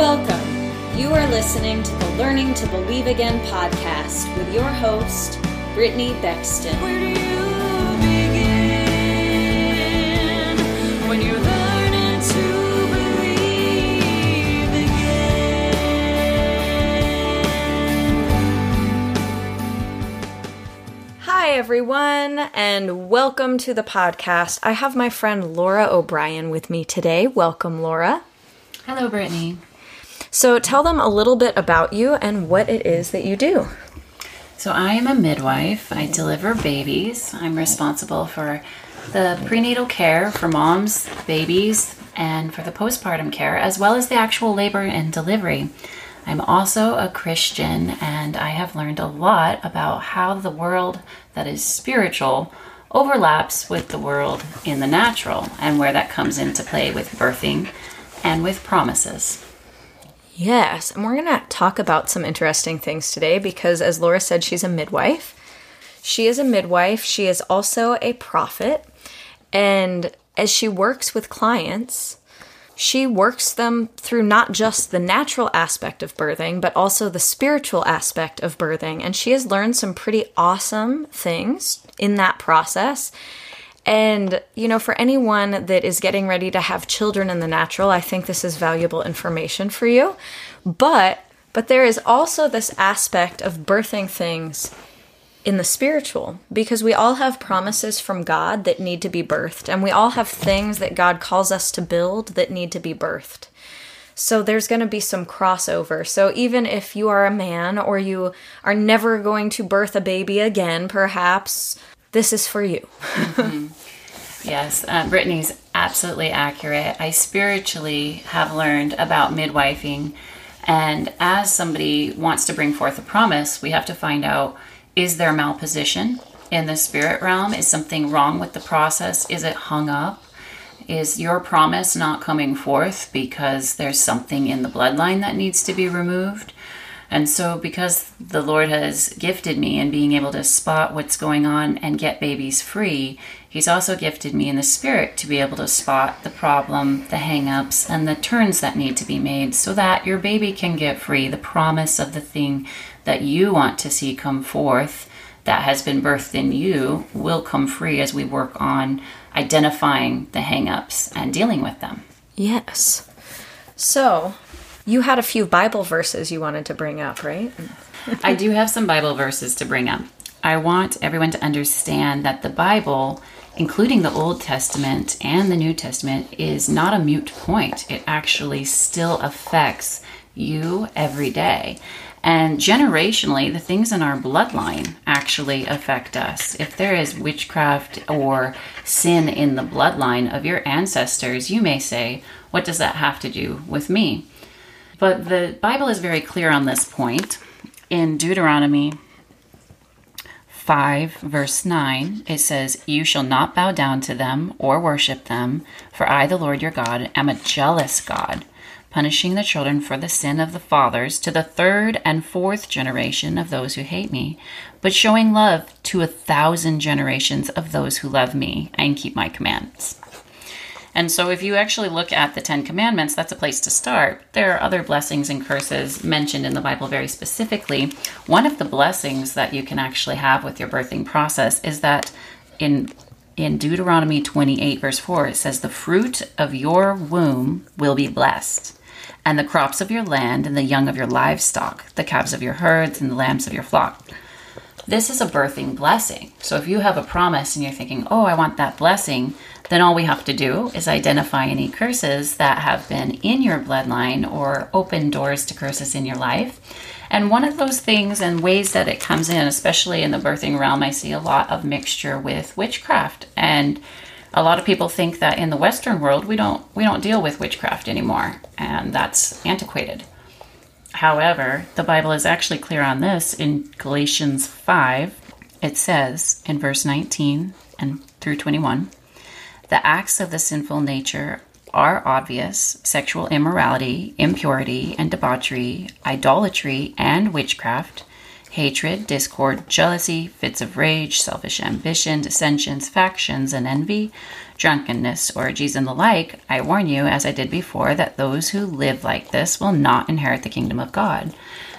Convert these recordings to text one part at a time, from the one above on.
Welcome. You are listening to the Learning to Believe Again podcast with your host, Brittany Bexton. Where do you begin when you're learning to believe again? Hi, everyone, and welcome to the podcast. I have my friend Laura O'Bryan with me today. Welcome, Laura. Hello, Brittany. So, tell them a little bit about you and what it is that you do. So, I am a midwife. I deliver babies. I'm responsible for the prenatal care for moms, babies, and for the postpartum care, as well as the actual labor and delivery. I'm also a Christian, and I have learned a lot about how the world that is spiritual overlaps with the world in the natural and where that comes into play with birthing and with promises. Yes, and we're going to talk about some interesting things today because, as Laura said, she's a midwife. She is a midwife, she is also a prophet, and as she works with clients, she works them through not just the natural aspect of birthing, but also the spiritual aspect of birthing. And she has learned some pretty awesome things in that process. And, you know, for anyone that is getting ready to have children in the natural, I think this is valuable information for you. But but there is also this aspect of birthing things in the spiritual because we all have promises from God that need to be birthed and we all have things that God calls us to build that need to be birthed. So there's going to be some crossover. So even if you are a man or you are never going to birth a baby again, perhaps this is for you. Yes, uh, Brittany's absolutely accurate. I spiritually have learned about midwifing, and as somebody wants to bring forth a promise, we have to find out is there malposition in the spirit realm? Is something wrong with the process? Is it hung up? Is your promise not coming forth because there's something in the bloodline that needs to be removed? And so, because the Lord has gifted me in being able to spot what's going on and get babies free, He's also gifted me in the spirit to be able to spot the problem, the hang-ups, and the turns that need to be made so that your baby can get free. The promise of the thing that you want to see come forth that has been birthed in you will come free as we work on identifying the hang-ups and dealing with them. Yes. So, you had a few Bible verses you wanted to bring up, right? I do have some Bible verses to bring up. I want everyone to understand that the Bible, including the Old Testament and the New Testament, is not a mute point. It actually still affects you every day. And generationally, the things in our bloodline actually affect us. If there is witchcraft or sin in the bloodline of your ancestors, you may say, What does that have to do with me? But the Bible is very clear on this point. In Deuteronomy 5, verse 9, it says, You shall not bow down to them or worship them, for I, the Lord your God, am a jealous God, punishing the children for the sin of the fathers to the third and fourth generation of those who hate me, but showing love to a thousand generations of those who love me and keep my commands. And so, if you actually look at the Ten Commandments, that's a place to start. There are other blessings and curses mentioned in the Bible very specifically. One of the blessings that you can actually have with your birthing process is that in in Deuteronomy 28, verse 4, it says, The fruit of your womb will be blessed, and the crops of your land, and the young of your livestock, the calves of your herds, and the lambs of your flock. This is a birthing blessing. So if you have a promise and you're thinking, oh, I want that blessing, then all we have to do is identify any curses that have been in your bloodline or open doors to curses in your life. And one of those things and ways that it comes in, especially in the birthing realm, I see a lot of mixture with witchcraft. And a lot of people think that in the Western world we don't we don't deal with witchcraft anymore, and that's antiquated. However, the Bible is actually clear on this in Galatians 5. It says in verse 19 and through 21 the acts of the sinful nature are obvious. Sexual immorality, impurity, and debauchery, idolatry, and witchcraft, hatred, discord, jealousy, fits of rage, selfish ambition, dissensions, factions, and envy, drunkenness, orgies, and the like, I warn you, as I did before, that those who live like this will not inherit the kingdom of God.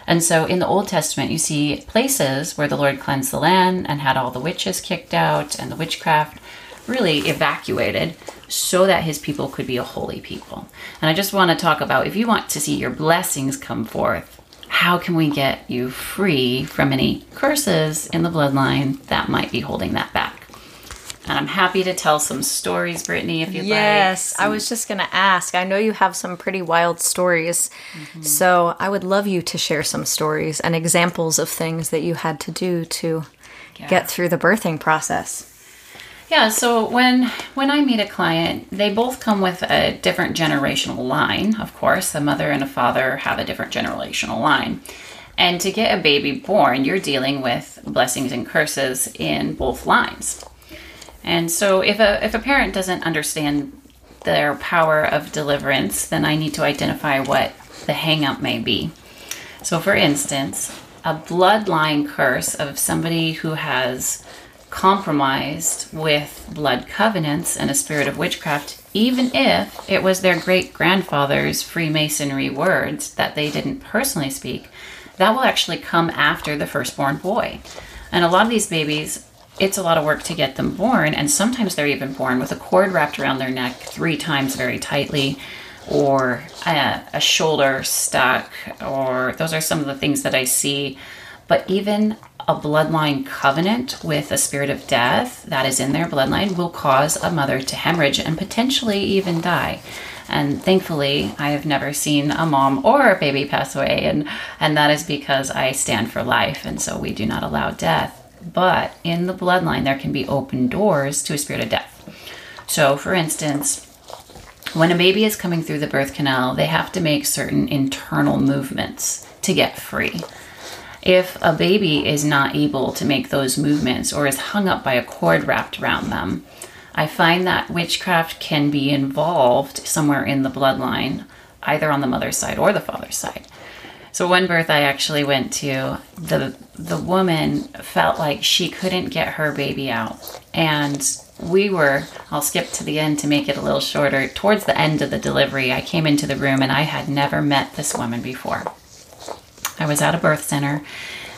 And so in the Old Testament, you see places where the Lord cleansed the land and had all the witches kicked out and the witchcraft really evacuated so that his people could be a holy people. And I just want to talk about if you want to see your blessings come forth, how can we get you free from any curses in the bloodline that might be holding that back? And I'm happy to tell some stories, Brittany, if you'd Yes, like. I was just going to ask. I know you have some pretty wild stories. Mm-hmm. So I would love you to share some stories and examples of things that you had to do to Yeah. get through the birthing process. Yeah, so when when I meet a client, they both come with a different generational line. Of course, a mother and a father have a different generational line. And to get a baby born, you're dealing with blessings and curses in both lines. And so if a if a parent doesn't understand their power of deliverance, then I need to identify what the hang up may be. So for instance, a bloodline curse of somebody who has compromised with blood covenants and a spirit of witchcraft, even if it was their great grandfather's Freemasonry words that they didn't personally speak, that will actually come after the firstborn boy. And a lot of these babies, it's a lot of work to get them born, and sometimes they're even born with a cord wrapped around their neck three times very tightly, or a, a shoulder stuck, or those are some of the things that I see. But even a bloodline covenant with a spirit of death that is in their bloodline will cause a mother to hemorrhage and potentially even die. And thankfully, I have never seen a mom or a baby pass away, and, and that is because I stand for life, and so we do not allow death. But in the bloodline, there can be open doors to a spirit of death. So, for instance, when a baby is coming through the birth canal, they have to make certain internal movements to get free. If a baby is not able to make those movements or is hung up by a cord wrapped around them, I find that witchcraft can be involved somewhere in the bloodline, either on the mother's side or the father's side. So one birth I actually went to, the the woman felt like she couldn't get her baby out. And we were, I'll skip to the end to make it a little shorter. Towards the end of the delivery, I came into the room and I had never met this woman before. I was at a birth center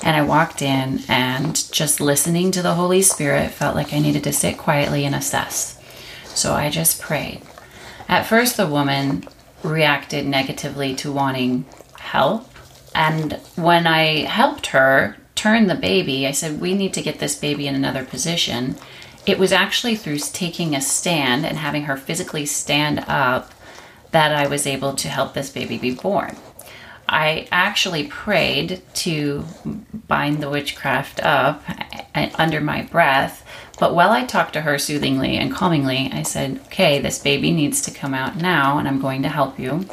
and I walked in and just listening to the Holy Spirit felt like I needed to sit quietly and assess. So I just prayed. At first, the woman reacted negatively to wanting help. And when I helped her turn the baby, I said, We need to get this baby in another position. It was actually through taking a stand and having her physically stand up that I was able to help this baby be born. I actually prayed to bind the witchcraft up under my breath, but while I talked to her soothingly and calmingly, I said, Okay, this baby needs to come out now, and I'm going to help you.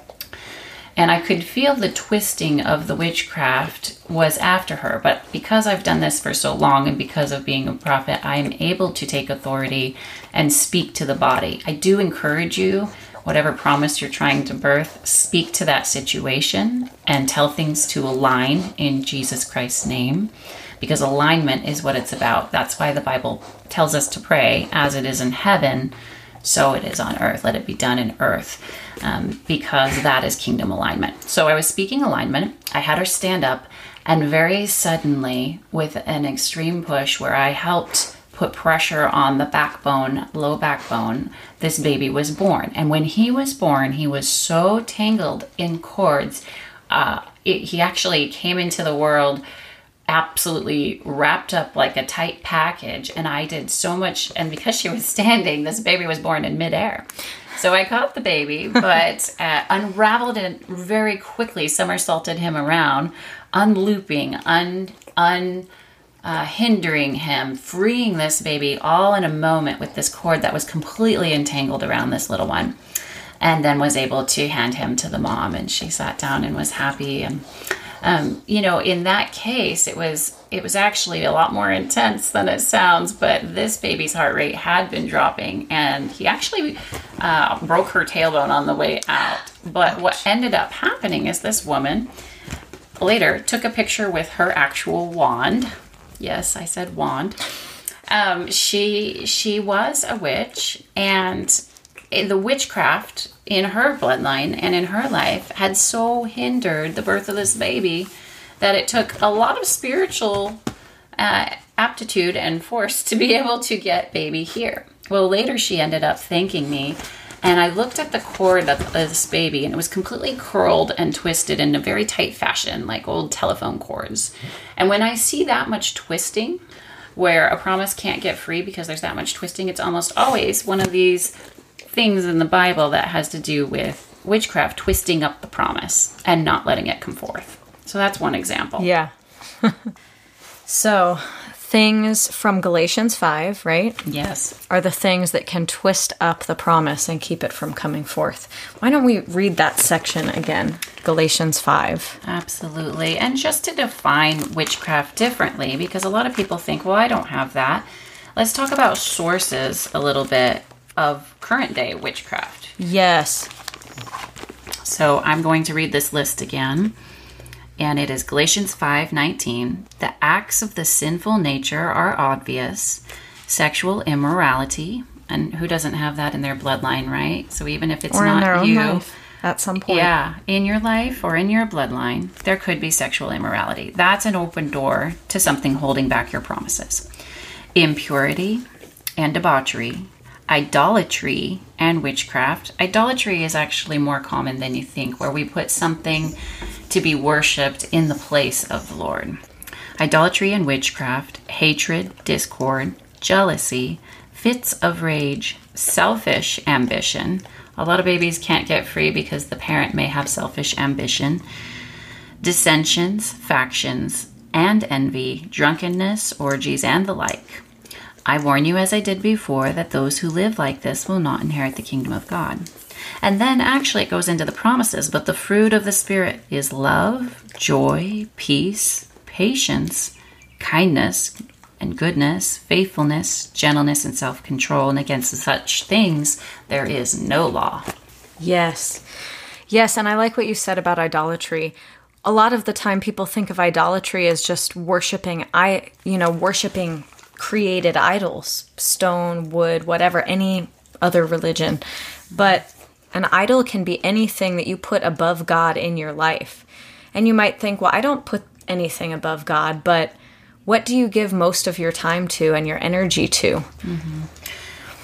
And I could feel the twisting of the witchcraft was after her. But because I've done this for so long and because of being a prophet, I'm able to take authority and speak to the body. I do encourage you, whatever promise you're trying to birth, speak to that situation and tell things to align in Jesus Christ's name. Because alignment is what it's about. That's why the Bible tells us to pray as it is in heaven so it is on earth. Let it be done in earth, um, because that is kingdom alignment. So I was speaking alignment. I had her stand up, and very suddenly, with an extreme push where I helped put pressure on the backbone, low backbone, this baby was born. And when he was born, he was so tangled in cords. Uh, it, he actually came into the world absolutely wrapped up like a tight package and i did so much and because she was standing this baby was born in midair so i caught the baby but uh, unraveled it very quickly somersaulted him around unlooping un un uh, hindering him freeing this baby all in a moment with this cord that was completely entangled around this little one and then was able to hand him to the mom and she sat down and was happy and um, you know in that case it was it was actually a lot more intense than it sounds but this baby's heart rate had been dropping and he actually uh, broke her tailbone on the way out but what ended up happening is this woman later took a picture with her actual wand. Yes, I said wand. Um, she she was a witch, and the witchcraft in her bloodline and in her life had so hindered the birth of this baby that it took a lot of spiritual uh, aptitude and force to be able to get baby here. Well, later she ended up thanking me, and I looked at the cord of this baby, and it was completely curled and twisted in a very tight fashion, like old telephone cords. And when I see that much twisting, where a promise can't get free because there's that much twisting, it's almost always one of these things in the Bible that has to do with witchcraft twisting up the promise and not letting it come forth. So that's one example. Yeah. so, things from Galatians 5, right, Yes. are the things that can twist up the promise and keep it from coming forth. Why don't we read that section again? Galatians 5. Absolutely. And just to define witchcraft differently, because a lot of people think, well, I don't have that. Let's talk about sources a little bit of current day witchcraft. Yes. So I'm going to read this list again. And it is Galatians 5:19. The acts of the sinful nature are obvious. Sexual immorality, and who doesn't have that in their bloodline, right? So even if it's Or not in their own you, life at some point. Yeah, in your life or in your bloodline, there could be sexual immorality. That's an open door to something holding back your promises. Impurity and debauchery, idolatry and witchcraft. Idolatry is actually more common than you think, where we put something to be worshipped in the place of the Lord. Idolatry and witchcraft, hatred, discord, jealousy, fits of rage, selfish ambition. A lot of babies can't get free because the parent may have selfish ambition. Dissensions, factions, and envy, drunkenness, orgies, and the like. I warn you, as I did before, that those who live like this will not inherit the kingdom of God. And then actually it goes into the promises, but the fruit of the Spirit is love, joy, peace, patience, kindness, and goodness, faithfulness, gentleness, and self control. And against such things there is no law. Yes. Yes, and I like what you said about idolatry. A lot of the time people think of idolatry as just worshiping I, you know, worshiping created idols, stone, wood, whatever, any other religion. But an idol can be anything that you put above God in your life. And you might think, well, I don't put anything above God, but what do you give most of your time to and your energy to? Mm-hmm.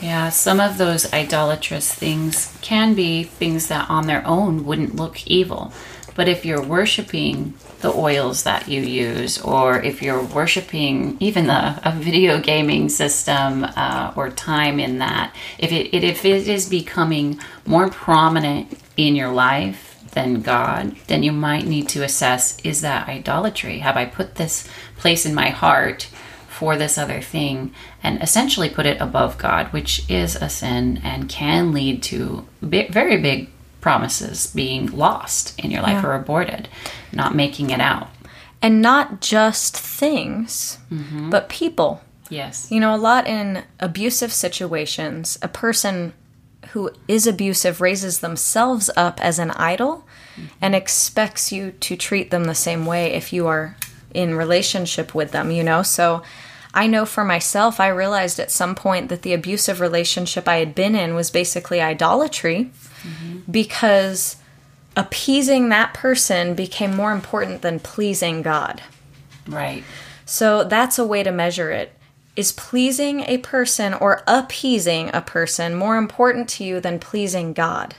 Yeah, some of those idolatrous things can be things that on their own wouldn't look evil. But if you're worshiping the oils that you use, or if you're worshiping even a, a video gaming system uh, or time in that, if it, it, if it is becoming more prominent in your life than God, then you might need to assess is that idolatry? Have I put this place in my heart for this other thing and essentially put it above God, which is a sin and can lead to very big promises being lost in your life or aborted, not making it out. And not just things, mm-hmm. but people. Yes. You know, a lot in abusive situations, a person who is abusive raises themselves up as an idol mm-hmm. and expects you to treat them the same way if you are in relationship with them, you know? So I know for myself, I realized at some point that the abusive relationship I had been in was basically idolatry because appeasing that person became more important than pleasing God. Right. So that's a way to measure it. Is pleasing a person or appeasing a person more important to you than pleasing God?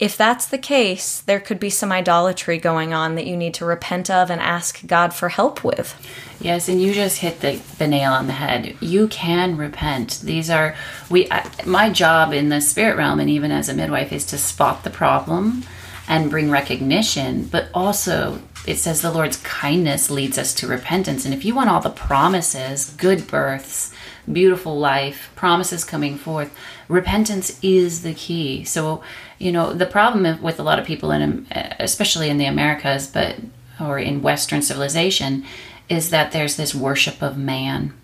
If that's the case, there could be some idolatry going on that you need to repent of and ask God for help with. Yes, and you just hit the, the nail on the head. You can repent. These are we. I, my job in the spirit realm, and even as a midwife, is to spot the problem and bring recognition. But also, it says the Lord's kindness leads us to repentance. And if you want all the promises, good births, beautiful life, promises coming forth, repentance is the key. So, you know, the problem with a lot of people in, especially in the Americas, but or in Western civilization, is that there's this worship of man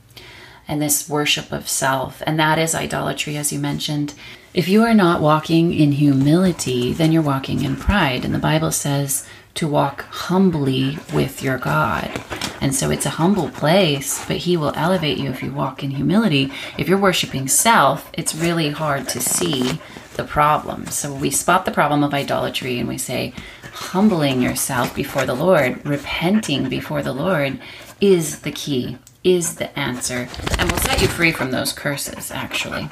and this worship of self, and that is idolatry, as you mentioned. If you are not walking in humility, then you're walking in pride. And the Bible says, to walk humbly with your God. And so it's a humble place, but He will elevate you if you walk in humility. If you're worshiping self, it's really hard to see the problem. So we spot the problem of idolatry and we say, humbling yourself before the Lord, repenting before the Lord is the key, is the answer, and will set you free from those curses, actually.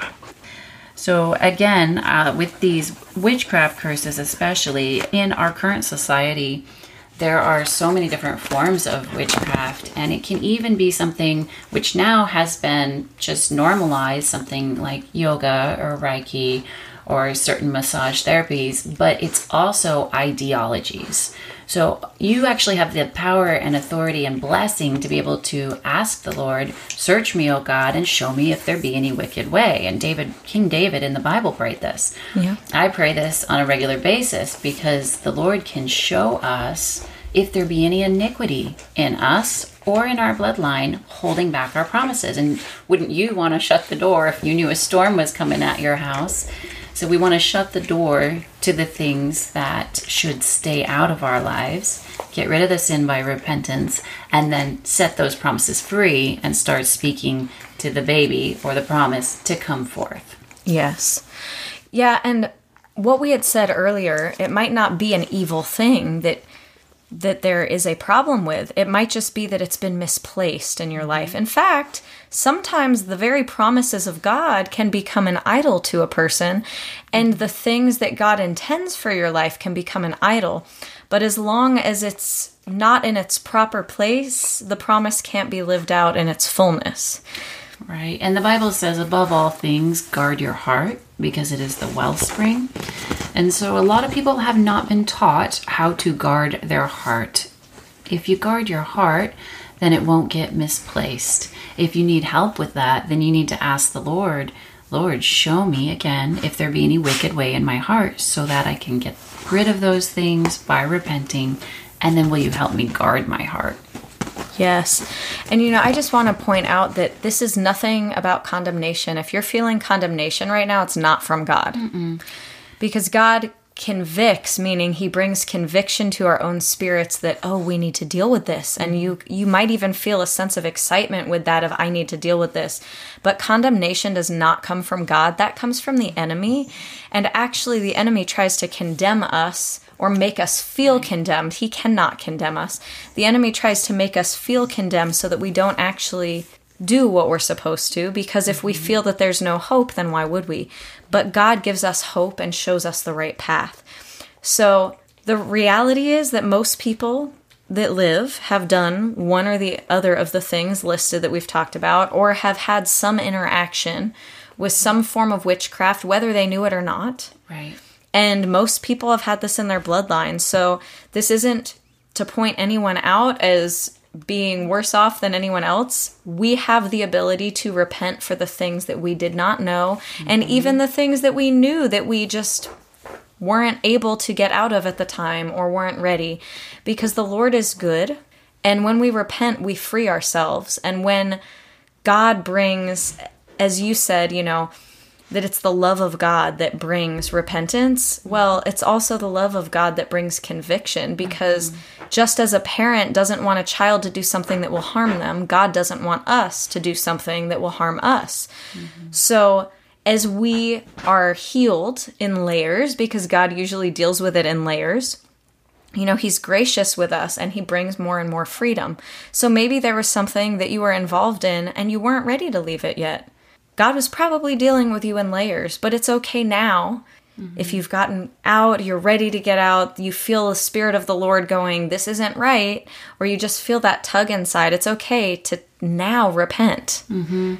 So, again, uh, with these witchcraft curses, especially in our current society, there are so many different forms of witchcraft, and it can even be something which now has been just normalized, something like yoga or Reiki or certain massage therapies, but it's also ideologies. So you actually have the power and authority and blessing to be able to ask the Lord, "Search me, O God, and show me if there be any wicked way." And David, King David in the Bible prayed this. Yeah. I pray this on a regular basis because the Lord can show us if there be any iniquity in us or in our bloodline holding back our promises. And wouldn't you want to shut the door if you knew a storm was coming at your house? So we want to shut the door to the things that should stay out of our lives, get rid of the sin by repentance, and then set those promises free and start speaking to the baby or the promise to come forth. Yes. Yeah, and what we had said earlier, it might not be an evil thing that that there is a problem with. It might just be that it's been misplaced in your mm-hmm. life. In fact, sometimes the very promises of God can become an idol to a person, and mm-hmm. the things that God intends for your life can become an idol. But as long as it's not in its proper place, the promise can't be lived out in its fullness. Right. And the Bible says, above all things, guard your heart because it is the wellspring. And so a lot of people have not been taught how to guard their heart. If you guard your heart, then it won't get misplaced. If you need help with that, then you need to ask the Lord, Lord, show me again if there be any wicked way in my heart so that I can get rid of those things by repenting. And then will you help me guard my heart? Yes. And you know, I just want to point out that this is nothing about condemnation. If you're feeling condemnation right now, it's not from God. Because God convicts meaning he brings conviction to our own spirits that oh we need to deal with this and you mm-hmm. you might even feel a sense of excitement with that of i need to deal with this but condemnation does not come from god that comes from the enemy and actually the enemy tries to condemn us or make us feel condemned he cannot condemn us the enemy tries to make us feel condemned so that we don't actually do what we're supposed to because if we mm-hmm. feel that there's no hope, then why would we? But God gives us hope and shows us the right path. So the reality is that most people that live have done one or the other of the things listed that we've talked about or have had some interaction with some form of witchcraft, whether they knew it or not. Right. And most people have had this in their bloodline. So this isn't to point anyone out as being worse off than anyone else. We have the ability to repent for the things that we did not know and mm-hmm. even the things that we knew that we just weren't able to get out of at the time or weren't ready because the Lord is good. And when we repent, we free ourselves. And when God brings, as you said, you know, that it's the love of God that brings repentance. Well, it's also the love of God that brings conviction because just as a parent doesn't want a child to do something that will harm them, God doesn't want us to do something that will harm us. So, as we are healed in layers, because God usually deals with it in layers, you know, he's gracious with us and he brings more and more freedom. So maybe there was something that you were involved in and you weren't ready to leave it yet. God was probably dealing with you in layers, but it's okay now. Mm-hmm. If you've gotten out, you're ready to get out, you feel the Spirit of the Lord going, This isn't right, or you just feel that tug inside, it's okay to now repent. Mm-hmm.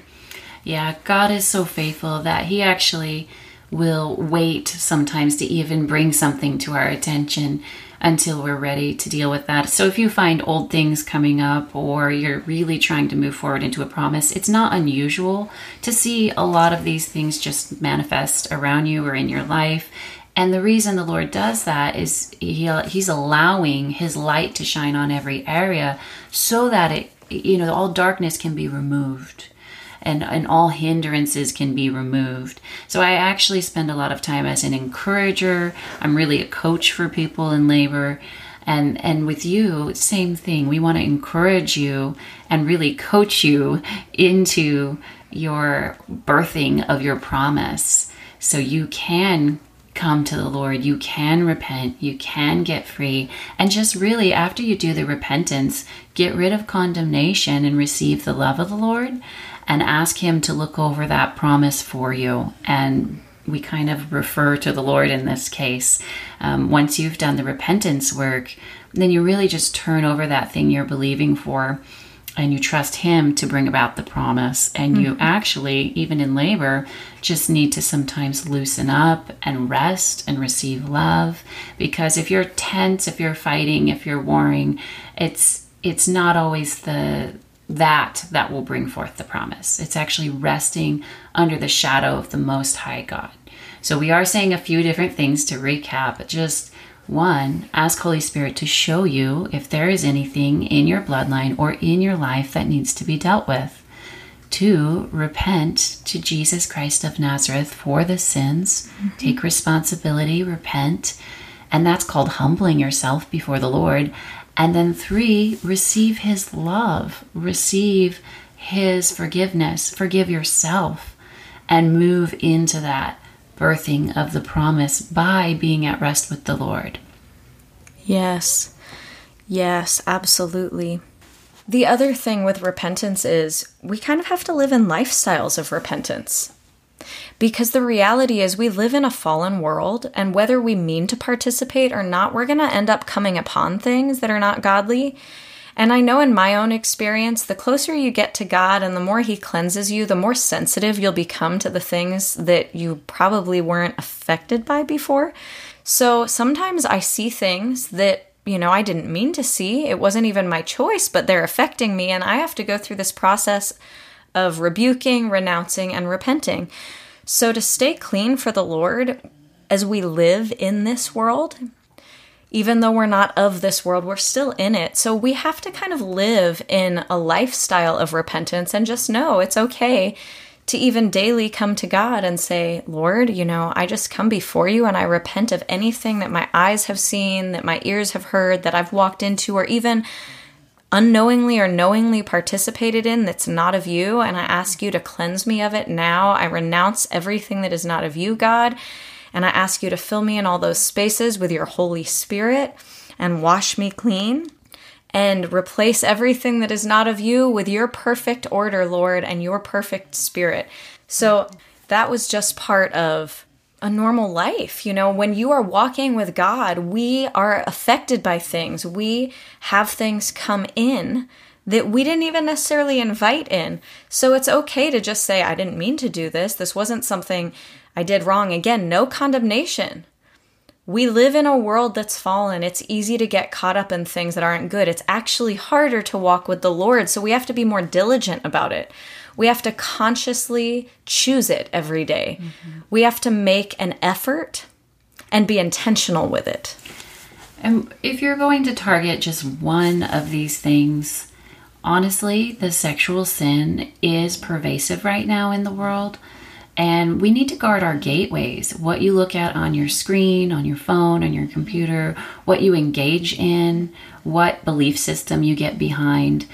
Yeah, God is so faithful that He actually will wait sometimes to even bring something to our attention until we're ready to deal with that. So if you find old things coming up or you're really trying to move forward into a promise, it's not unusual to see a lot of these things just manifest around you or in your life. And the reason the Lord does that is he, He's allowing His light to shine on every area so that it, you know, all darkness can be removed and, and all hindrances can be removed. So I actually spend a lot of time as an encourager. I'm really a coach for people in labor. And and with you, same thing. We want to encourage you and really coach you into your birthing of your promise so you can come to the Lord, you can repent, you can get free, and just really, after you do the repentance, get rid of condemnation and receive the love of the Lord and ask Him to look over that promise for you. And we kind of refer to the Lord in this case. Um, once you've done the repentance work, then you really just turn over that thing you're believing for and you trust him to bring about the promise and you actually even in labor just need to sometimes loosen up and rest and receive love because if you're tense if you're fighting if you're warring it's it's not always the that that will bring forth the promise it's actually resting under the shadow of the most high god so we are saying a few different things to recap but just one, ask Holy Spirit to show you if there is anything in your bloodline or in your life that needs to be dealt with. Two, repent to Jesus Christ of Nazareth for the sins. Mm-hmm. Take responsibility, repent. And that's called humbling yourself before the Lord. And then three, receive his love, receive his forgiveness, forgive yourself, and move into that birthing of the promise by being at rest with the Lord. Yes. Yes, absolutely. The other thing with repentance is we kind of have to live in lifestyles of repentance. Because the reality is, we live in a fallen world, and whether we mean to participate or not, we're going to end up coming upon things that are not godly. And I know in my own experience, the closer you get to God and the more He cleanses you, the more sensitive you'll become to the things that you probably weren't affected by before. So sometimes I see things that, you know, I didn't mean to see. It wasn't even my choice, but they're affecting me. And I have to go through this process of rebuking, renouncing, and repenting. So to stay clean for the Lord as we live in this world, even though we're not of this world, we're still in it. So we have to kind of live in a lifestyle of repentance and just know it's okay to even daily come to God and say, Lord, you know, I just come before you and I repent of anything that my eyes have seen, that my ears have heard, that I've walked into, or even unknowingly or knowingly participated in that's not of you. And I ask you to cleanse me of it now. I renounce everything that is not of you, God. And I ask you to fill me in all those spaces with your Holy Spirit and wash me clean and replace everything that is not of you with your perfect order, Lord, and your perfect spirit. So that was just part of a normal life. You know, when you are walking with God, we are affected by things. We have things come in that we didn't even necessarily invite in. So it's okay to just say, I didn't mean to do this. This wasn't something I did wrong. Again, no condemnation. We live in a world that's fallen. It's easy to get caught up in things that aren't good. It's actually harder to walk with the Lord. So we have to be more diligent about it. We have to consciously choose it every day. We have to make an effort and be intentional with it. And if you're going to target just one of these things, honestly, the sexual sin is pervasive right now in the world. And we need to guard our gateways. What you look at on your screen, on your phone, on your computer, what you engage in, what belief system you get behind.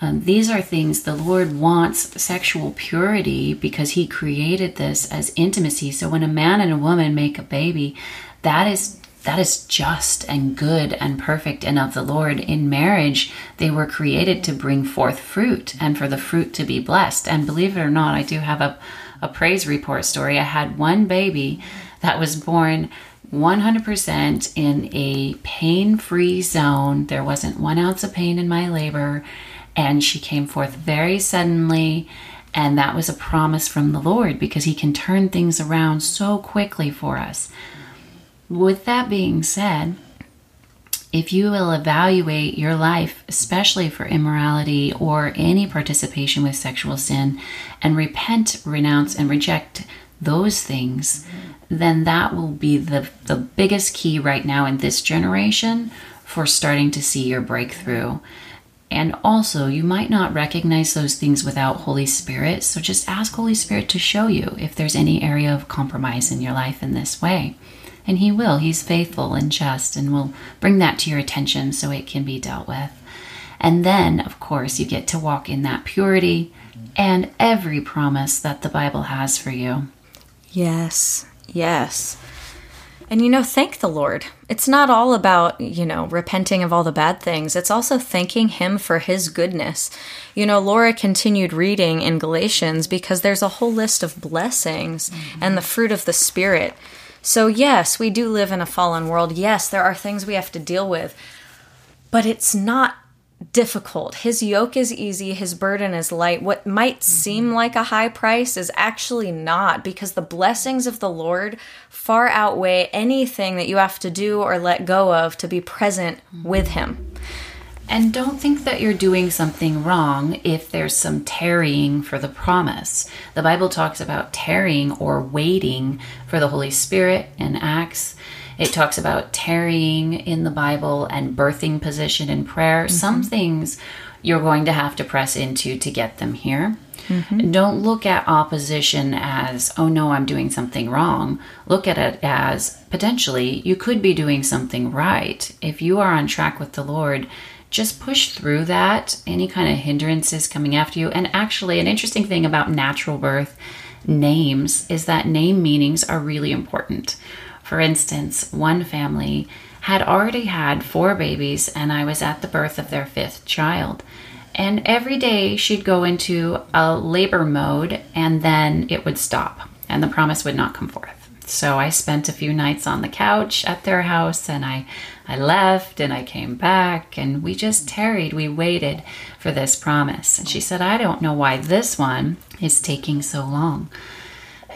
Um, these are things the Lord wants sexual purity because He created this as intimacy. So when a man and a woman make a baby, that is that is just and good and perfect and of the Lord. In marriage, they were created to bring forth fruit and for the fruit to be blessed. And believe it or not, I do have a, a praise report story. I had one baby that was born 100% in a pain free zone. There wasn't one ounce of pain in my labor, and she came forth very suddenly. And that was a promise from the Lord because He can turn things around so quickly for us. With that being said, if you will evaluate your life, especially for immorality or any participation with sexual sin, and repent, renounce, and reject those things, then that will be the, the biggest key right now in this generation for starting to see your breakthrough. And also, you might not recognize those things without Holy Spirit, so just ask Holy Spirit to show you if there's any area of compromise in your life in this way. And He will. He's faithful and just and will bring that to your attention so it can be dealt with. And then, of course, you get to walk in that purity and every promise that the Bible has for you. Yes, yes. And you know, thank the Lord. It's not all about, you know, repenting of all the bad things. It's also thanking Him for His goodness. You know, Laura continued reading in Galatians because there's a whole list of blessings mm-hmm. and the fruit of the Spirit. So, yes, we do live in a fallen world. Yes, there are things we have to deal with, but it's not difficult. His yoke is easy, his burden is light. What might mm-hmm. seem like a high price is actually not because the blessings of the Lord far outweigh anything that you have to do or let go of to be present mm-hmm. with him. And don't think that you're doing something wrong if there's some tarrying for the promise. The Bible talks about tarrying or waiting for the Holy Spirit in Acts. It talks about tarrying in the Bible and birthing position in prayer. Mm-hmm. Some things you're going to have to press into to get them here. Mm-hmm. Don't look at opposition as, oh no, I'm doing something wrong. Look at it as potentially you could be doing something right. If you are on track with the Lord, just push through that, any kind of hindrances coming after you. And actually, an interesting thing about natural birth names is that name meanings are really important. For instance, one family had already had four babies, and I was at the birth of their fifth child. And every day she'd go into a labor mode and then it would stop and the promise would not come forth. So I spent a few nights on the couch at their house and I, I left and I came back and we just tarried. We waited for this promise. And she said, I don't know why this one is taking so long.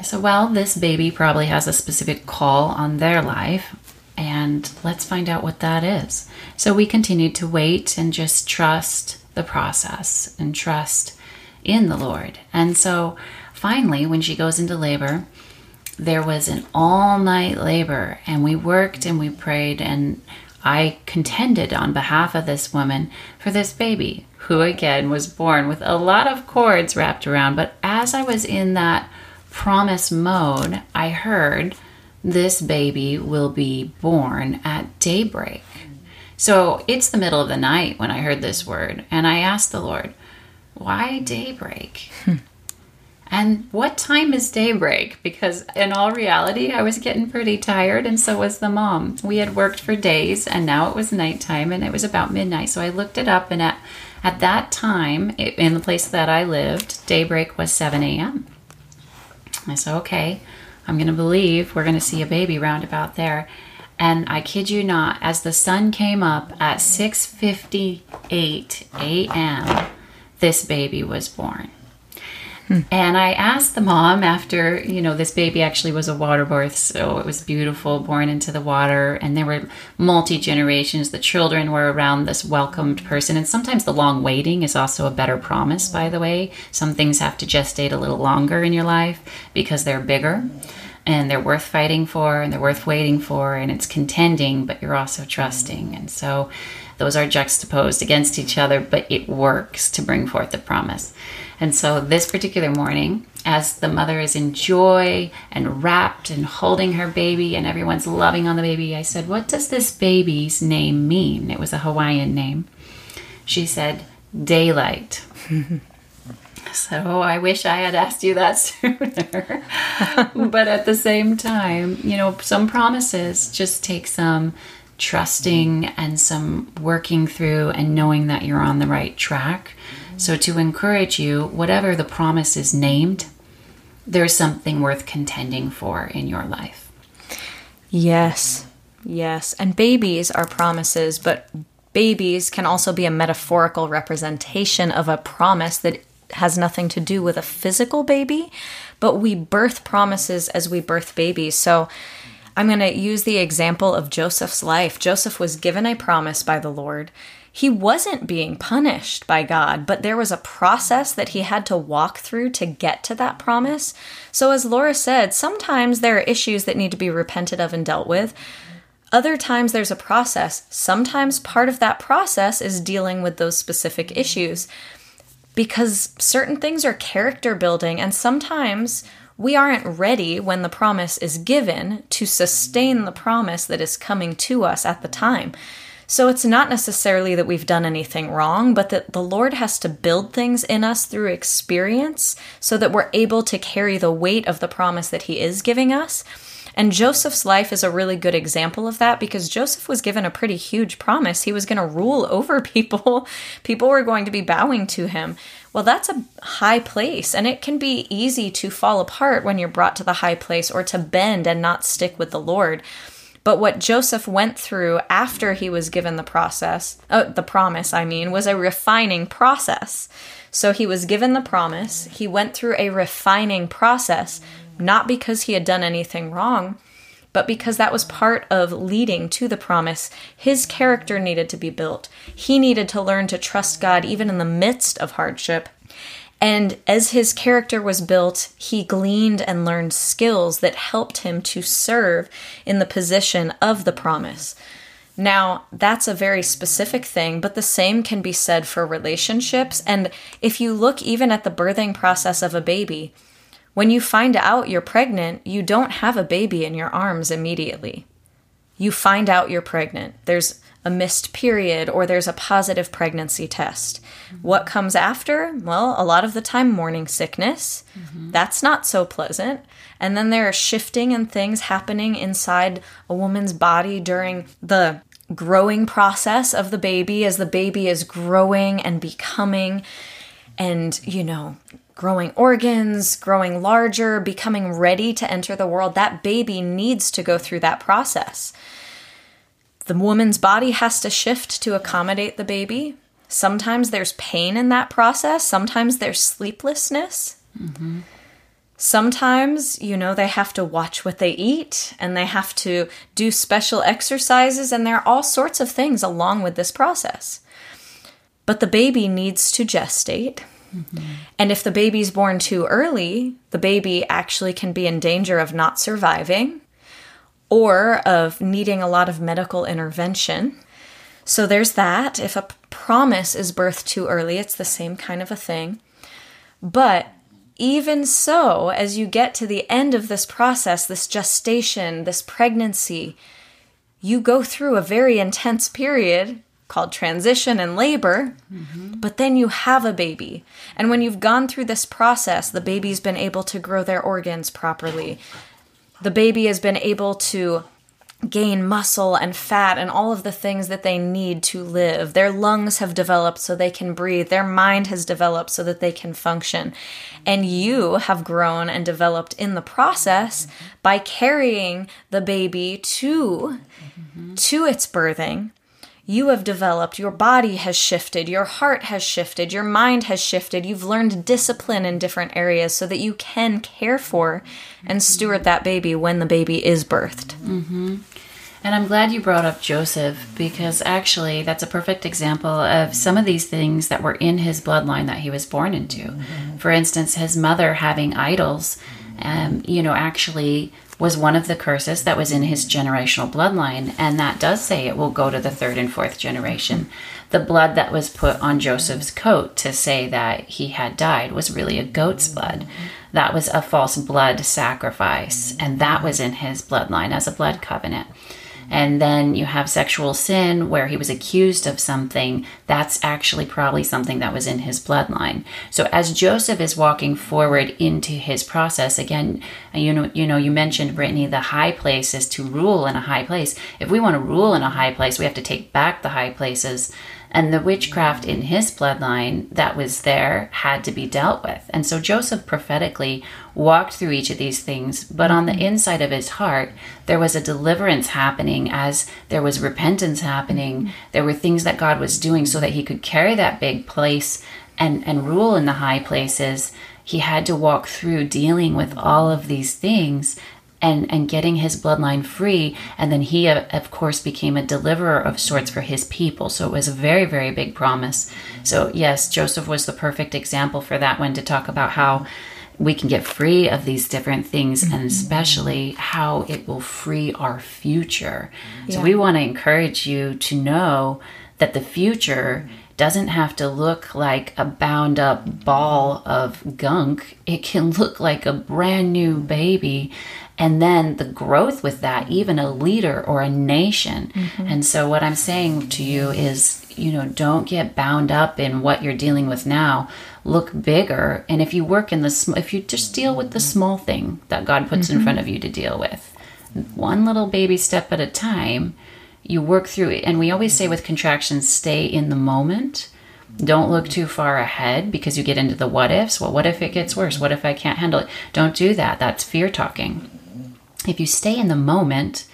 Said, Well, this baby probably has a specific call on their life, and let's find out what that is. So we continued to wait and just trust the process and trust in the Lord. And so finally, when she goes into labor, there was an all night labor, and we worked and we prayed, and I contended on behalf of this woman for this baby, who again was born with a lot of cords wrapped around. But as I was in that promise mode, I heard this baby will be born at daybreak. So it's the middle of the night when I heard this word, and I asked the Lord, Why daybreak? and what time is daybreak? Because in all reality, I was getting pretty tired, and so was the mom. We had worked for days, and now it was nighttime, and it was about midnight. So I looked it up, and at, at that time, in the place that I lived, daybreak was 7 a.m. I said, okay, I'm going to believe we're going to see a baby round about there. And I kid you not, as the sun came up at 6:58 a.m., this baby was born. And I asked the mom after, you know, this baby actually was a water birth, so it was beautiful, born into the water, and there were multi generations. The children were around this welcomed person, and sometimes the long waiting is also a better promise, by the way. Some things have to gestate a little longer in your life because they're bigger and they're worth fighting for and they're worth waiting for, and it's contending, but you're also trusting. And so those are juxtaposed against each other, but it works to bring forth the promise. And so this particular morning, as the mother is in joy and wrapped and holding her baby, and everyone's loving on the baby, I said, What does this baby's name mean? It was a Hawaiian name. She said, Daylight. So I wish I had asked you that sooner. but at the same time, you know, some promises just take some trusting and some working through and knowing that you're on the right track. So to encourage you, whatever the promise is named, there's something worth contending for in your life. Yes, yes. And babies are promises, but babies can also be a metaphorical representation of a promise that has nothing to do with a physical baby, but we birth promises as we birth babies. So I'm going to use the example of Joseph's life. Joseph was given a promise by the Lord. He wasn't being punished by God, but there was a process that he had to walk through to get to that promise. So, as Laura said, sometimes there are issues that need to be repented of and dealt with. Other times there's a process. Sometimes part of that process is dealing with those specific issues because certain things are character building, and sometimes we aren't ready when the promise is given to sustain the promise that is coming to us at the time. So it's not necessarily that we've done anything wrong, but that the Lord has to build things in us through experience so that we're able to carry the weight of the promise that He is giving us. And Joseph's life is a really good example of that because Joseph was given a pretty huge promise. He was going to rule over people, people were going to be bowing to him. Well, that's a high place, and it can be easy to fall apart when you're brought to the high place or to bend and not stick with the Lord. But what Joseph went through after he was given the process, uh, the promise, I mean, was a refining process. So he was given the promise, he went through a refining process, not because he had done anything wrong, but because that was part of leading to the promise. His character needed to be built. He needed to learn to trust God even in the midst of hardship. And as his character was built, he gleaned and learned skills that helped him to serve in the position of the promise. Now, that's a very specific thing, but the same can be said for relationships. And if you look even at the birthing process of a baby, when you find out you're pregnant, you don't have a baby in your arms immediately. You find out you're pregnant. There's a missed period or there's a positive pregnancy test. What comes after? Well, a lot of the time, morning sickness. Mm-hmm. That's not so pleasant. And then there are shifting and things happening inside a woman's body during the growing process of the baby as the baby is growing and becoming and, you know, growing organs, growing larger, becoming ready to enter the world. That baby needs to go through that process. The woman's body has to shift to accommodate the baby. Sometimes there's pain in that process, sometimes there's sleeplessness. Mm-hmm. Sometimes, you know, they have to watch what they eat and they have to do special exercises, and there are all sorts of things along with this process. But the baby needs to gestate. And if the baby's born too early, the baby actually can be in danger of not surviving or of needing a lot of medical intervention. So there's that. If a promise is birthed too early, it's the same kind of a thing. But even so, as you get to the end of this process, this gestation, this pregnancy, you go through a very intense period called transition and labor, but then you have a baby. And when you've gone through this process, the baby's been able to grow their organs properly. The baby has been able to gain muscle and fat and all of the things that they need to live. Their lungs have developed so they can breathe. Their mind has developed so that they can function. And you have grown and developed in the process by carrying the baby to to its birthing. You have developed, your body has shifted, your heart has shifted, your mind has shifted. You've learned discipline in different areas so that you can care for and steward that baby when the baby is birthed. And I'm glad you brought up Joseph because actually that's a perfect example of some of these things that were in his bloodline that he was born into. For instance, his mother having idols, um, you know, actually was one of the curses that was in his generational bloodline. And that does say it will go to the third and fourth generation. The blood that was put on Joseph's coat to say that he had died was really a goat's blood. That was a false blood sacrifice. And that was in his bloodline as a blood covenant. And then you have sexual sin where he was accused of something. That's actually probably something that was in his bloodline. So as Joseph is walking forward into his process, again, you know, you know, you mentioned Brittany, the high place is to rule in a high place. If we want to rule in a high place, we have to take back the high places. And the witchcraft in his bloodline that was there had to be dealt with. And so Joseph prophetically walked through each of these things, but on the inside of his heart, there was a deliverance happening as there was repentance happening. There were things that God was doing so that he could carry that big place and, and rule in the high places. He had to walk through dealing with all of these things and and getting his bloodline free. And then he of course became a deliverer of sorts for his people. So it was a very very big promise. So yes joseph was the perfect example for that one to talk about how we can get free of these different things and mm-hmm. especially how it will free our future. So we want to encourage you to know that the future doesn't have to look like a bound up ball of gunk. It can look like a brand new baby. And then the growth with that, even a leader or a nation. Mm-hmm. And so, what I'm saying to you is, you know, don't get bound up in what you're dealing with now. Look bigger. And if you work in the, sm- if you just deal with the small thing that God puts in mm-hmm. front of you to deal with, one little baby step at a time, you work through it. And we always say with contractions, stay in the moment. Don't look too far ahead because you get into the what ifs. Well, what if it gets worse? What if I can't handle it? Don't do that. That's fear talking. If you stay in the moment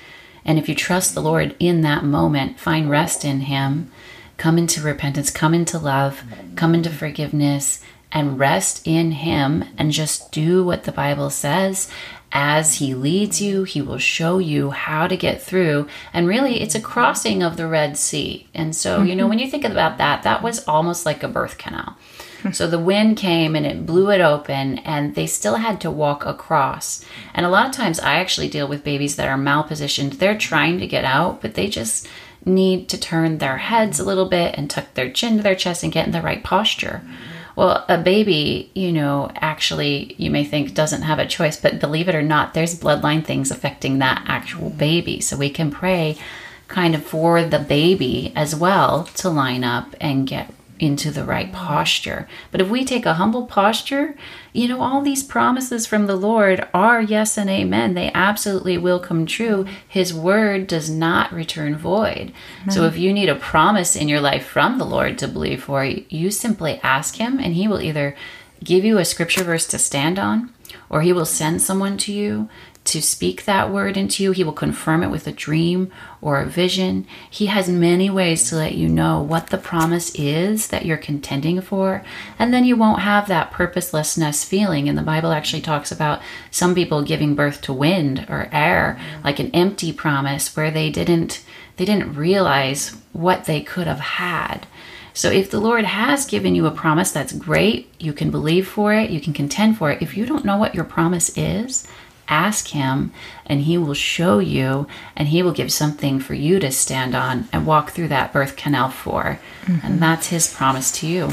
and if you trust the Lord in that moment, find rest in Him, come into repentance, come into love, come into forgiveness, and rest in Him and just do what the Bible says. As He leads you, He will show you how to get through. And really, it's a crossing of the Red Sea. And so, you know, mm-hmm. when you think about that, that was almost like a birth canal. So the wind came and it blew it open, and they still had to walk across. And a lot of times, I actually deal with babies that are malpositioned. They're trying to get out, but they just need to turn their heads a little bit and tuck their chin to their chest and get in the right posture. Well, a baby, you know, actually, you may think doesn't have a choice, but believe it or not, there's bloodline things affecting that actual baby. So we can pray kind of for the baby as well to line up and get into the right posture. But if we take a humble posture, you know, all these promises from the Lord are yes and amen. They absolutely will come true. His word does not return void. So if you need a promise in your life from the Lord to believe for, you simply ask Him, and He will either give you a scripture verse to stand on, or He will send someone to you to speak that word into you. He will confirm it with a dream or a vision. He has many ways to let you know what the promise is that you're contending for. And then you won't have that purposelessness feeling. And the Bible actually talks about some people giving birth to wind or air, like an empty promise where they didn't they didn't realize what they could have had. So if the Lord has given you a promise, that's great. You can believe for it, you can contend for it. If you don't know what your promise is, ask him and he will show you and he will give something for you to stand on and walk through that birth canal for. And mm-hmm. that's his promise to you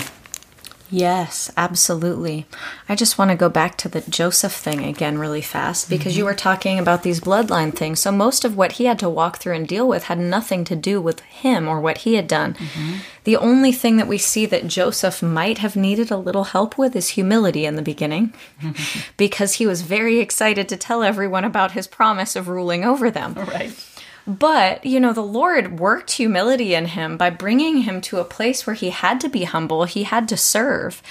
Yes, absolutely. I just want to go back to the Joseph thing again really fast because you mm-hmm. were talking about these bloodline things. So most of what he had to walk through and deal with had nothing to do with him or what he had done. Mm-hmm. The only thing that we see that Joseph might have needed a little help with is humility in the beginning because he was very excited to tell everyone about his promise of ruling over them. right But, you know, the Lord worked humility in him by bringing him to a place where he had to be humble, he had to serve.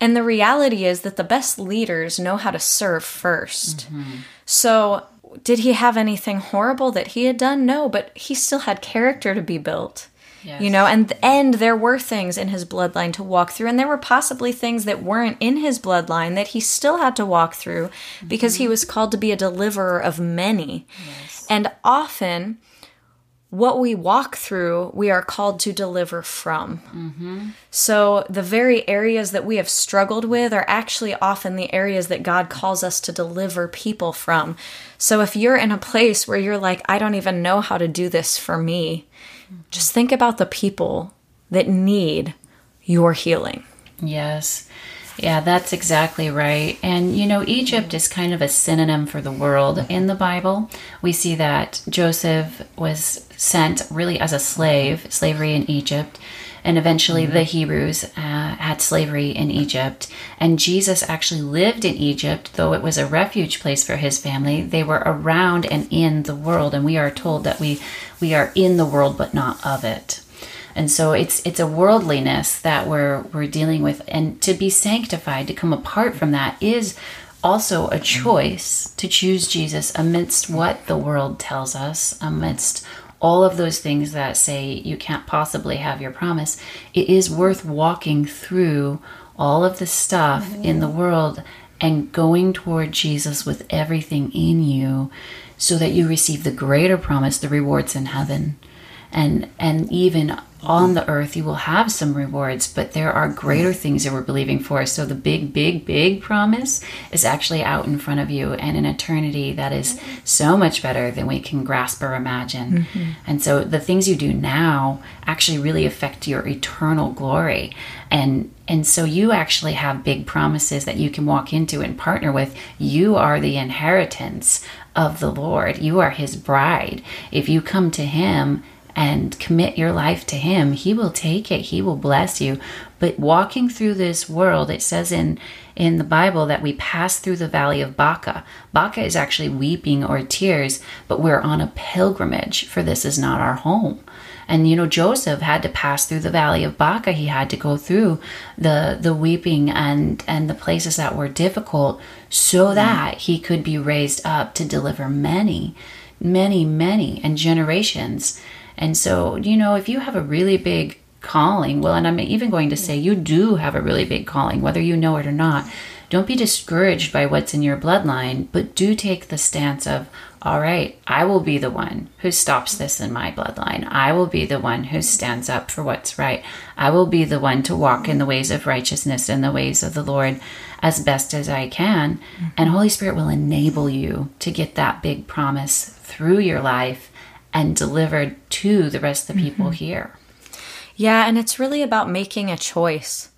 And the reality is that the best leaders know how to serve 1st mm-hmm. So, did he have anything horrible that he had done? No, but he still had character to be built. Yes. You know, and and there were things in his bloodline to walk through, and there were possibly things that weren't in his bloodline that he still had to walk through because he mm-hmm. was called to be a deliverer of many. And often, what we walk through, we are called to deliver from. So, the very areas that we have struggled with are actually often the areas that God calls us to deliver people from. So, if you're in a place where you're like, I don't even know how to do this for me, just think about the people that need your healing. Yes. Yeah, that's exactly right. And you know, Egypt is kind of a synonym for the world in the Bible. We see that Joseph was sent really as a slave, slavery in Egypt, and eventually the Hebrews uh, had slavery in Egypt. And Jesus actually lived in Egypt, though it was a refuge place for his family. They were around and in the world, and we are told that we we are in the world but not of it and so it's it's a worldliness that we're we're dealing with. And to be sanctified to come apart from that is also a mm-hmm. choice to choose Jesus amidst what the world tells us amidst all of those things that say you can't possibly have your promise. It is worth walking through all of the stuff mm-hmm. in the world and going toward Jesus with everything in you so that you receive the greater promise the rewards in heaven and and even on the earth you will have some rewards but there are greater things that we're believing for. So the big big big promise is actually out in front of you and an eternity that is so much better than we can grasp or imagine. Mm-hmm. And so the things you do now actually really affect your eternal glory. And and so you actually have big promises that you can walk into and partner with. You are the inheritance of the lord. You are his bride. If you come to him and commit your life to him. He will take it. He will bless you. But walking through this world it says in in the bible that we pass through the valley of baca. Baca is actually weeping or tears but we're on a pilgrimage for this is not our home. And you know joseph had to pass through the valley of baca. He had to go through the the weeping and and the places that were difficult so mm. that he could be raised up to deliver many many many and generations and so, you know, if you have a really big calling, well, and I'm even going to say you do have a really big calling, whether you know it or not, don't be discouraged by what's in your bloodline, but do take the stance of, all right, I will be the one who stops this in my bloodline. I will be the one who stands up for what's right. I will be the one to walk in the ways of righteousness and the ways of the Lord as best as I can. Mm-hmm. And Holy Spirit will enable you to get that big promise through your life and delivered to the rest of the people mm-hmm. here. Yeah, and it's really about making a choice.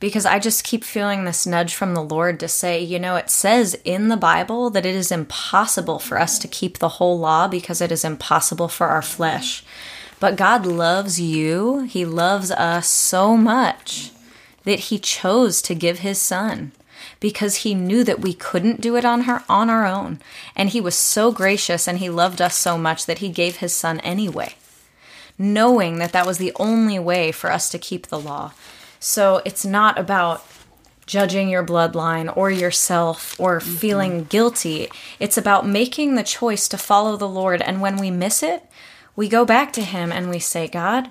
Because I just keep feeling this nudge from the Lord to say, you know, it says in the Bible that it is impossible for us to keep the whole law because it is impossible for our flesh. But God loves you, He loves us so much that He chose to give His Son because he knew that we couldn't do it on her on our own and he was so gracious and he loved us so much that he gave his son anyway knowing that that was the only way for us to keep the law so it's not about judging your bloodline or yourself or mm-hmm. feeling guilty it's about making the choice to follow the lord and when we miss it we go back to him and we say god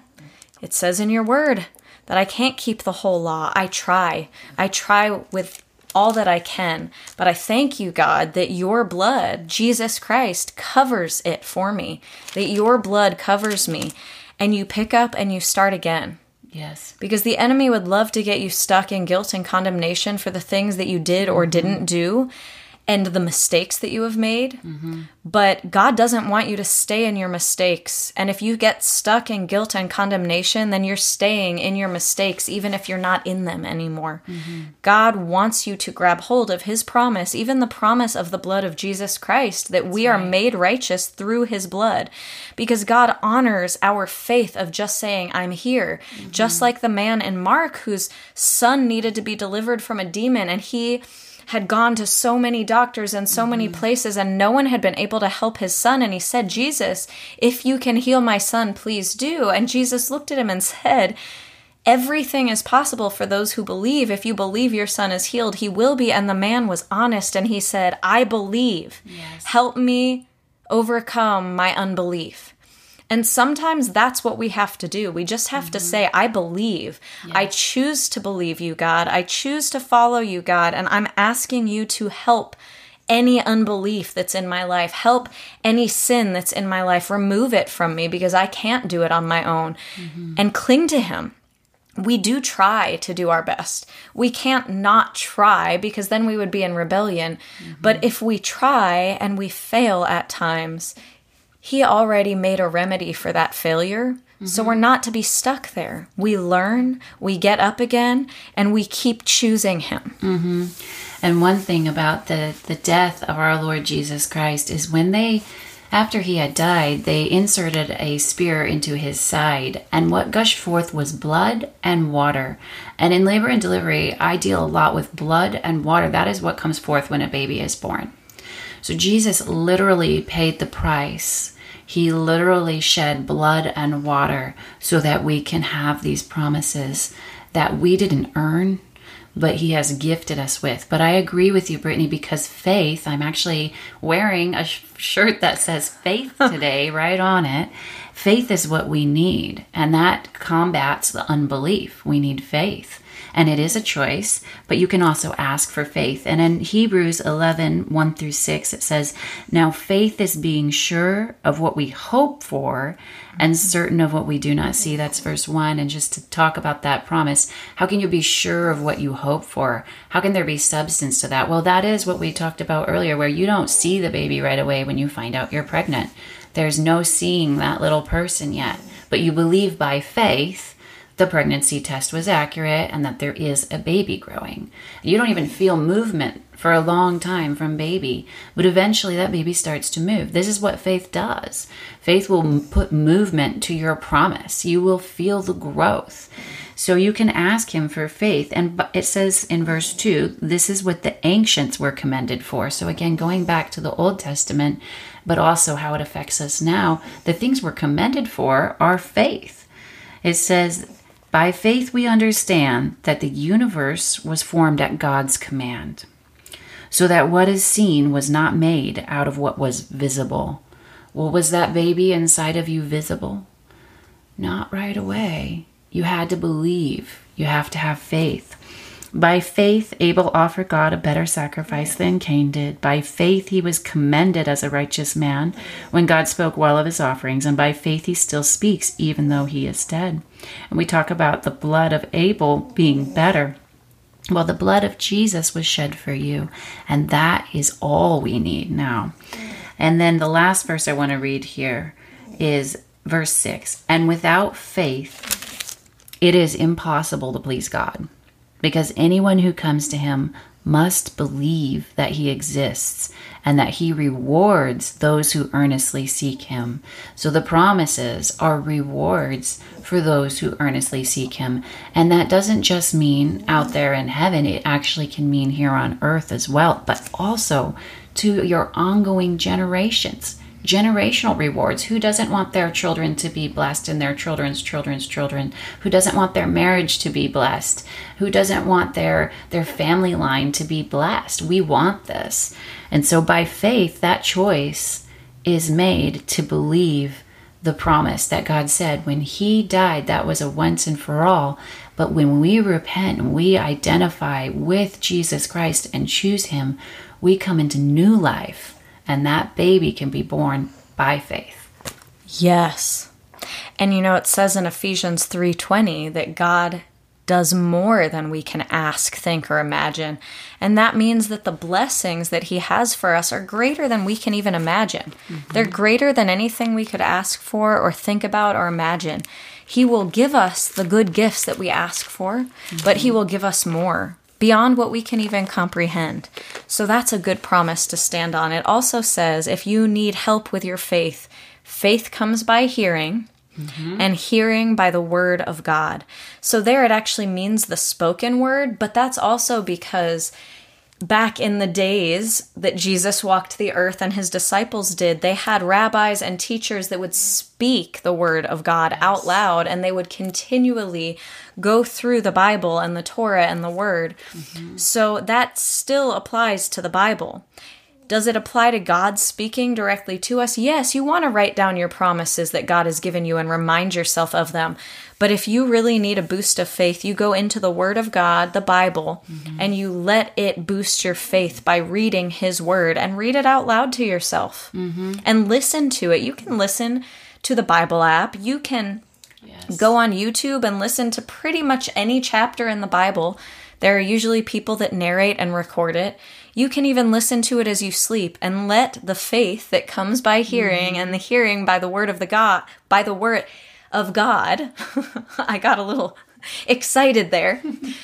it says in your word that I can't keep the whole law. I try. I try with all that I can. But I thank you, God, that your blood, Jesus Christ, covers it for me, that your blood covers me. And you pick up and you start again. Yes. Because the enemy would love to get you stuck in guilt and condemnation for the things that you did or mm-hmm. didn't do and the mistakes that you have made. Mm-hmm. But God doesn't want you to stay in your mistakes. And if you get stuck in guilt and condemnation, then you're staying in your mistakes, even if you're not in them anymore. Mm-hmm. God wants you to grab hold of His promise, even the promise of the blood of Jesus Christ, that we are made righteous through His blood. Because God honors our faith of just saying, I'm here. Just mm-hmm. like the man in Mark whose son needed to be delivered from a demon, and he had gone to so many doctors and so many mm-hmm. places, and no one had been able to help his son. And he said, Jesus, if you can heal my son, please do. And Jesus looked at him and said, Everything is possible for those who believe. If you believe your son is healed, he will be. And the man was honest and he said, I believe. Help me overcome my unbelief. And sometimes that's what we have to do. We just have to mm-hmm. say, I believe. I choose to believe you, God. I choose to follow you, God. And I'm asking you to help any unbelief that's in my life, help any sin that's in my life, remove it from me because I can't do it on my own, mm-hmm. and cling to Him. We do try to do our best. We can't not try because then we would be in rebellion. But mm-hmm. if we try and we fail at times, he already made a remedy for that failure. So we're not to be stuck there. We learn, we get up again, and we keep choosing him. Mm-hmm. And one thing about the, the death of our Lord Jesus Christ is when they, after he had died, they inserted a spear into his side, and what gushed forth was blood and water. And in labor and delivery, I deal a lot with blood and water. That is what comes forth when a baby is born. So Jesus literally paid the price. He literally shed blood and water so that we can have these promises that we didn't earn, but He has gifted us with. But I agree with you, Brittany, because faith, I'm actually wearing a sh- shirt that says faith today right on it. Faith is what we need, and that combats the unbelief. We need faith. And it is a choice, but you can also ask for faith. And in Hebrews 11 1 through 6, it says, Now faith is being sure of what we hope for and certain of what we do not see. That's verse 1. And just to talk about that promise, how can you be sure of what you hope for? How can there be substance to that? Well, that is what we talked about earlier, where you don't see the baby right away when you find out you're pregnant. There's no seeing that little person yet, but you believe by faith the pregnancy test was accurate and that there is a baby growing. You don't even feel movement for a long time from baby, but eventually that baby starts to move. This is what faith does. Faith will put movement to your promise. You will feel the growth. So you can ask him for faith. And it says in verse 2 this is what the ancients were commended for. So again, going back to the Old Testament, but also how it affects us now, the things we're commended for are faith. It says, By faith we understand that the universe was formed at God's command, so that what is seen was not made out of what was visible. Well, was that baby inside of you visible? Not right away. You had to believe. You have to have faith. By faith, Abel offered God a better sacrifice than Cain did. By faith, he was commended as a righteous man when God spoke well of his offerings. And by faith, he still speaks, even though he is dead. And we talk about the blood of Abel being better. Well, the blood of Jesus was shed for you. And that is all we need now. And then the last verse I want to read here is verse 6. And without faith, it is impossible to please God because anyone who comes to him must believe that he exists and that he rewards those who earnestly seek him. So the promises are rewards for those who earnestly seek him. And that doesn't just mean out there in heaven, it actually can mean here on earth as well, but also to your ongoing generations generational rewards. Who doesn't want their children to be blessed and their children's children's children? Who doesn't want their marriage to be blessed? Who doesn't want their their family line to be blessed? We want this. And so by faith that choice is made to believe the promise that God said when he died that was a once and for all. But when we repent we identify with Jesus Christ and choose him, we come into new life and that baby can be born by faith. Yes. And you know it says in Ephesians 3:20 that God does more than we can ask, think or imagine. And that means that the blessings that he has for us are greater than we can even imagine. Mm-hmm. They're greater than anything we could ask for or think about or imagine. He will give us the good gifts that we ask for, but he mm-hmm. will give us more beyond what we can even comprehend. So that's a good promise to stand on. It also says if you need help with your faith, faith comes by hearing. Mm-hmm. And hearing by the word of God. So, there it actually means the spoken word, but that's also because back in the days that Jesus walked the earth and his disciples did, they had rabbis and teachers that would speak the word of God out loud and they would continually go through the Bible and the Torah and the word. Mm-hmm. So that still applies to the Bible. Does it apply to God speaking directly to us? Yes, you want to write down your promises that God has given you and remind yourself of them. But if you really need a boost of faith, you go into the Word of God, the Bible, mm-hmm. and you let it boost your faith by reading His Word and read it out loud to yourself mm-hmm. and listen to it. You can listen to the Bible app. You can go on YouTube and listen to pretty much any chapter in the Bible. There are usually people that narrate and record it. You can even listen to it as you sleep and let the faith that comes by hearing mm-hmm. and the hearing by the word of the God, by the word of God. I got a little excited there.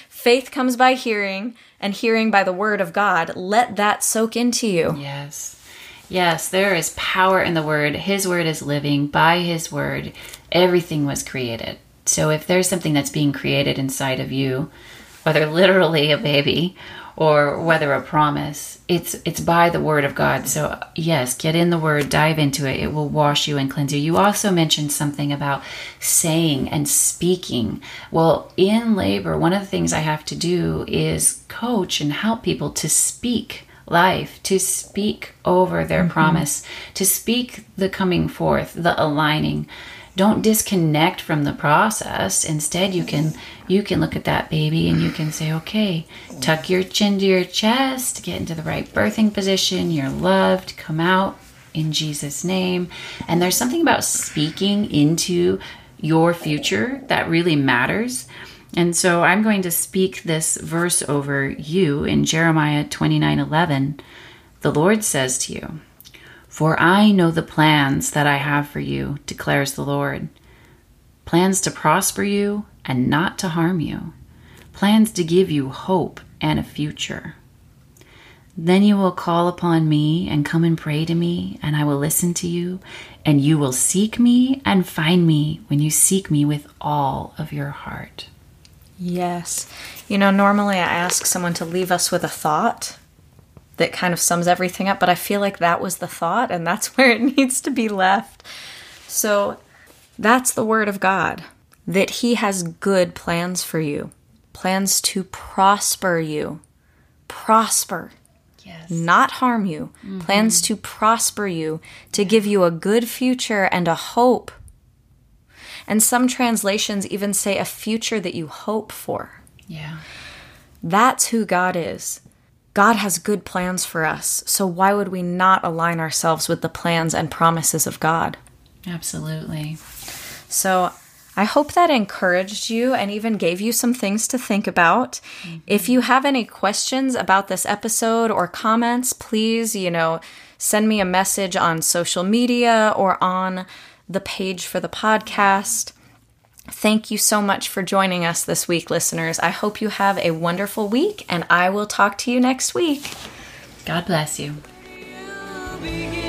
faith comes by hearing and hearing by the word of God. Let that soak into you. Yes. Yes, there is power in the word. His word is living. By his word, everything was created. So if there's something that's being created inside of you, whether literally a baby or whether a promise, it's it's by the word of God. So yes, get in the word, dive into it. It will wash you and cleanse you. You also mentioned something about saying and speaking. Well, in labor, one of the things I have to do is coach and help people to speak life, to speak over their mm-hmm. promise, to speak the coming forth, the aligning. Don't disconnect from the process. Instead, you can you can look at that baby and you can say, "Okay, tuck your chin to your chest, get into the right birthing position. You're loved. Come out in Jesus name." And there's something about speaking into your future that really matters. And so I'm going to speak this verse over you in Jeremiah 29:11. The Lord says to you, "For I know the plans that I have for you," declares the Lord. Plans to prosper you and not to harm you. Plans to give you hope and a future. Then you will call upon me and come and pray to me, and I will listen to you, and you will seek me and find me when you seek me with all of your heart. Yes. You know, normally I ask someone to leave us with a thought that kind of sums everything up, but I feel like that was the thought and that's where it needs to be left. So that's the word of God that He has good plans for you, plans to prosper you. Prosper, Yes. not harm you, mm-hmm. plans to prosper you, to give you a good future and a hope. And some translations even say a future that you hope for. Yeah. That's who God is. God has good plans for us. So why would we not align ourselves with the plans and promises of God? Absolutely. So I hope that encouraged you and even gave you some things to think about. Mm-hmm. If you have any questions about this episode or comments, please, you know, send me a message on social media or on the page for the podcast. Thank you so much for joining us this week, listeners. I hope you have a wonderful week, and I will talk to you next week. God bless you. You'll be